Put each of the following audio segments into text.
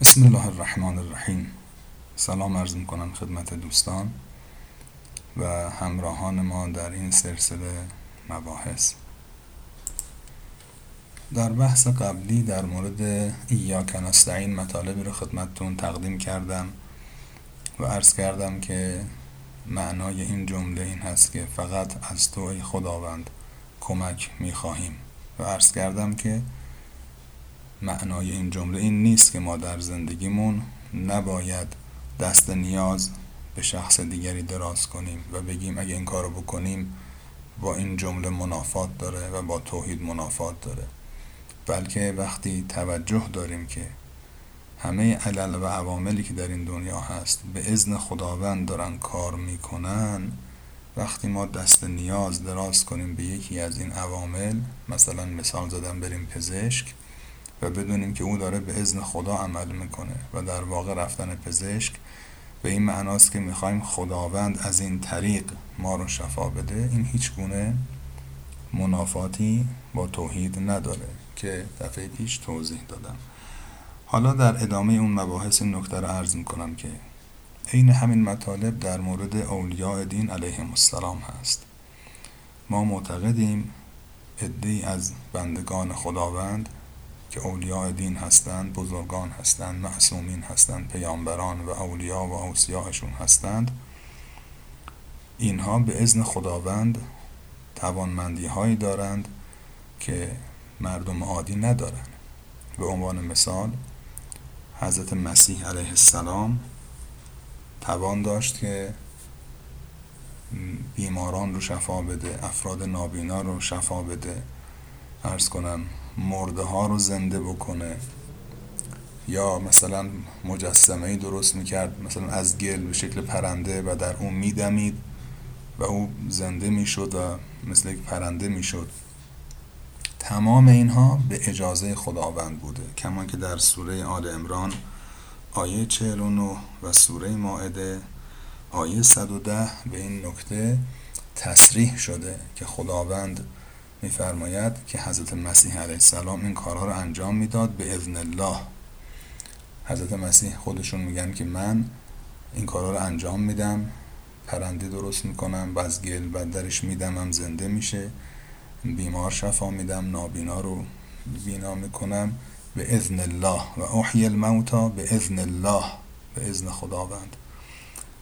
بسم الله الرحمن الرحیم. سلام عرض می‌کنم خدمت دوستان و همراهان ما در این سلسله مباحث. در بحث قبلی در مورد ایاک نستعین مطالبی رو خدمتتون تقدیم کردم و عرض کردم که معنای این جمله این هست که فقط از تو ای خداوند کمک می‌خواهیم. و عرض کردم که معنای این جمله این نیست که ما در زندگیمون نباید دست نیاز به شخص دیگری دراز کنیم و بگیم اگه این کارو بکنیم با این جمله منافات داره و با توحید منافات داره. بلکه وقتی توجه داریم که همه علل و عواملی که در این دنیا هست به اذن خداوند دارن کار می‌کنن وقتی ما دست نیاز دراز کنیم به یکی از این عوامل مثلا مثال زدم بریم پزشک و بدونیم که او داره به اذن خدا عمل می‌کنه و در واقع رفتن پزشک به این معناست که می‌خوایم خداوند از این طریق ما رو شفا بده. این هیچ گونه منافاتی با توحید نداره که دفعه پیش توضیح دادم. حالا در ادامه اون مباحث نکته رو عرض می‌کنم که عین همین مطالب در مورد اولیاء دین علیهم السلام هست. ما معتقدیم عدهای از بندگان خداوند که اولیاء دین هستند بزرگان هستند معصومین هستند پیامبران و اولیاء و اوصیاءشون هستند. اینها به اذن خداوند توانمندی هایی دارند که مردم عادی ندارند به عنوان مثال حضرت مسیح علیه السلام توان داشت که بیماران رو شفا بده افراد نابینا رو شفا بده. ارز کنم مرده ها رو زنده بکنه. یا مثلا مجسمه ای درست می‌کرد مثلا از گل به شکل پرنده و در اون میدمید و او زنده می‌شد و مثل یک پرنده می‌شد. تمام اینها به اجازه خداوند بوده کمان که در سوره آل امران آیه 49 و سوره ماعده آیه 110 به این نکته تصریح شده که خداوند میفرماید که حضرت مسیح علیه السلام این کارها رو انجام می‌داد به اذن الله. حضرت مسیح خودشون میگن که من این کارها رو انجام میدم پرنده درست می‌کنم و از گل و درش میدمم زنده میشه بیمار شفا میدم نابینا رو بینا می‌کنم به اذن الله. و احی الموتا به اذن الله به اذن خداوند.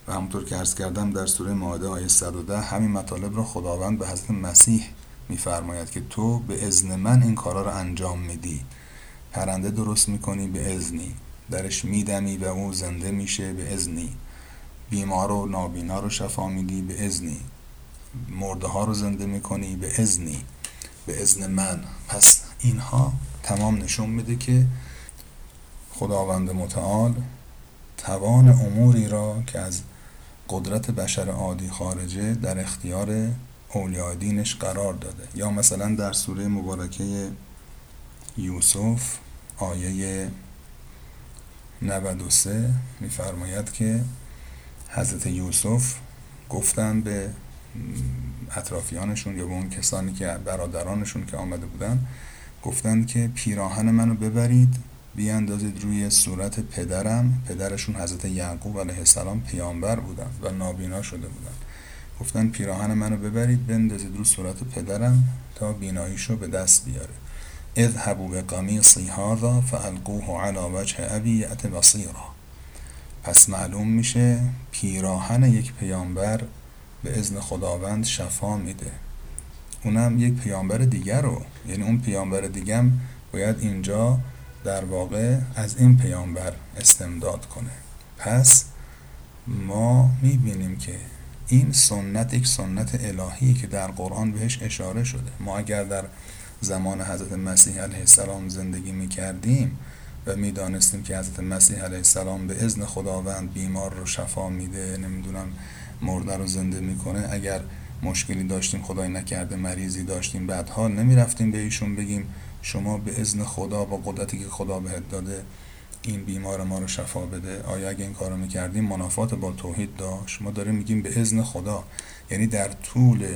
و همونطور که عرض کردم در سوره ماعده آیه 110 همین مطالب رو خداوند به حضرت مسیح میفرماید که تو به اذن من این کارا رو انجام میدی. پرنده درست می‌کنی به اذنی. درش میدمی و او زنده میشه به اذنی. بیمار و نابینا رو شفا میدی به اذنی. مرده ها رو زنده می‌کنی به اذنی. به اذن من. پس اینها تمام نشون میده که خداوند متعال توان اموری را که از قدرت بشر عادی خارجه در اختیار اولیاء دینش قرار داده. یا مثلا در سوره مبارکه یوسف آیه 93 میفرماید که حضرت یوسف گفتن به اطرافیانشون یا به اون کسانی که برادرانشون که آمده بودن گفتند که پیراهن منو ببرید بیاندازید روی صورت پدرم. پدرشون حضرت یعقوب علیه السلام پیامبر بودن و نابینا شده بودن. گفتن پیراهن منو ببرید بندازید رو صورت پدرم تا بیناییشو به دست بیاره. اذهبوا به قمیصی هذا فالقوه علی وجه ابی یأت بصیرا پس معلوم میشه پیراهن یک پیامبر به اذن خداوند شفا میده. اونم یک پیامبر دیگر رو. یعنی اون پیامبر دیگم باید اینجا در واقع از این پیامبر استمداد کنه. پس ما می‌بینیم که این سنت یک سنت الهی که در قرآن بهش اشاره شده. ما اگر در زمان حضرت مسیح علیه السلام زندگی می کردیم و می دانستیم که حضرت مسیح علیه السلام به ازن خداوند بیمار رو شفا میده نمی‌دونم مرده رو زنده می‌کنه اگر مشکلی داشتیم خدای نکرده مریضی داشتیم بعد حال نمی رفتیم به ایشون بگیم شما به ازن خدا با قدرتی که خدا بهت داده این بیمار ما رو شفا بده. آیا اگه این کارو می‌کردیم منافات با توحید داشت؟ ما داریم میگیم به اذن خدا. یعنی در طول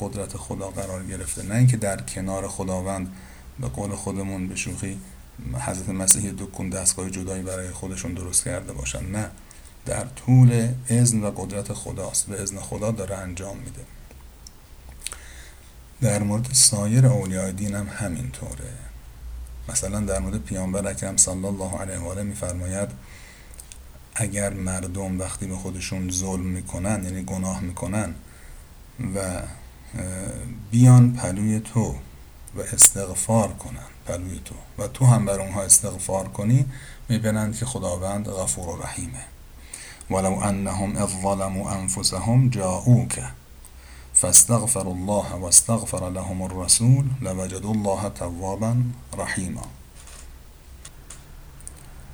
قدرت خدا قرار گرفته. نه اینکه در کنار خداوند به قول خودمون به شوخی حضرت مسیح دکون دستگاه جدایی برای خودشون درست کرده باشن. نه. در طول اذن و قدرت خداست. به اذن خدا داره انجام میده. در مورد سایر اولیاء دین هم همینطوره. مثلا در مورد پیامبر اکرم صلی الله علیه و آله میفرماید اگر مردم وقتی به خودشون ظلم می‌کنن یعنی گناه می‌کنن و بیان پلوی تو و استغفار کنن پلوی تو و تو هم بر اونها استغفار کنی می‌بینند که خداوند غفور و رحیمه. ولو انهم اذ ظلموا انفسهم جاءوك فاستغفر الله واستغفر لهم الرسول لوجدوا الله توابا رحیما.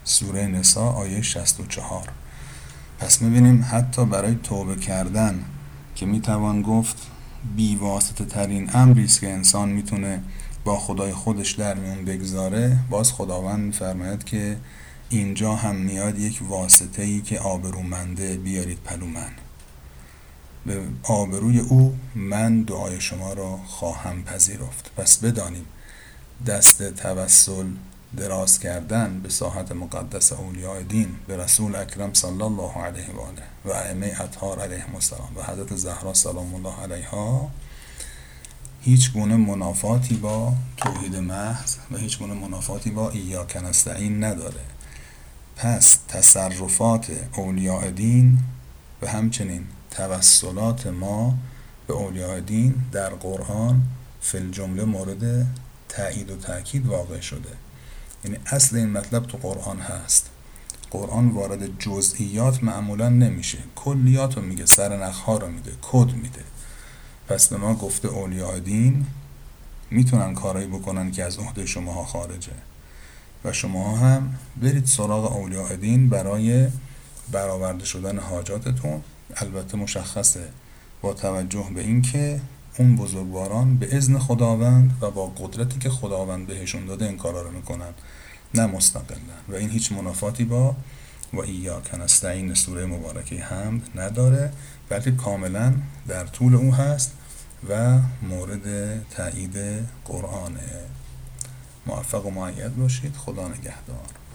سوره نسا آیه 64 پس می‌بینیم حتی برای توبه کردن که می‌توان گفت بیواسطه ترین امری که انسان می‌تونه با خدای خودش در میون بگذاره. باز خداوند میفرماید که اینجا هم میاد یک واسطه ای که آبرومنده بیارید پلو من. به آبروی او من دعای شما را خواهم پذیرفت. پس بدانیم دست توسل دراز کردن به ساحت مقدس اولیاء دین به رسول اکرم صلی الله علیه و آله و ائمه اطهار علیهم السلام و حضرت زهرا سلام الله علیها هیچ گونه منافاتی با توحید محض و هیچ گونه منافاتی با ایاک نستعین نداره. پس تصرفات اولیاء دین و همچنین توسلات ما به اولیاء دین در قرآن فل جمله مورد تایید و تاکید واقع شده. یعنی اصل این مطلب تو قرآن هست. قرآن وارد جزئیات معمولا نمیشه. کلیات رو میگه سرنخ ها رو میده کد میده. پس به ما گفته اولیاء دین می‌تونن کارایی بکنن که از عهده شماها خارجه. و شما هم برید سراغ اولیاء دین برای برآورده شدن حاجاتتون. البته مشخصه با توجه به اینکه اون بزرگواران به اذن خداوند و با قدرتی که خداوند بهشون داده این کارا رو می‌کنن. نه مستقلا. و این هیچ منافاتی با و ایاک نستعین سوره مبارکه حمد نداره بلکه کاملا در طول او هست و مورد تایید قرآنه. موفق و معید باشید. خدا نگهدار.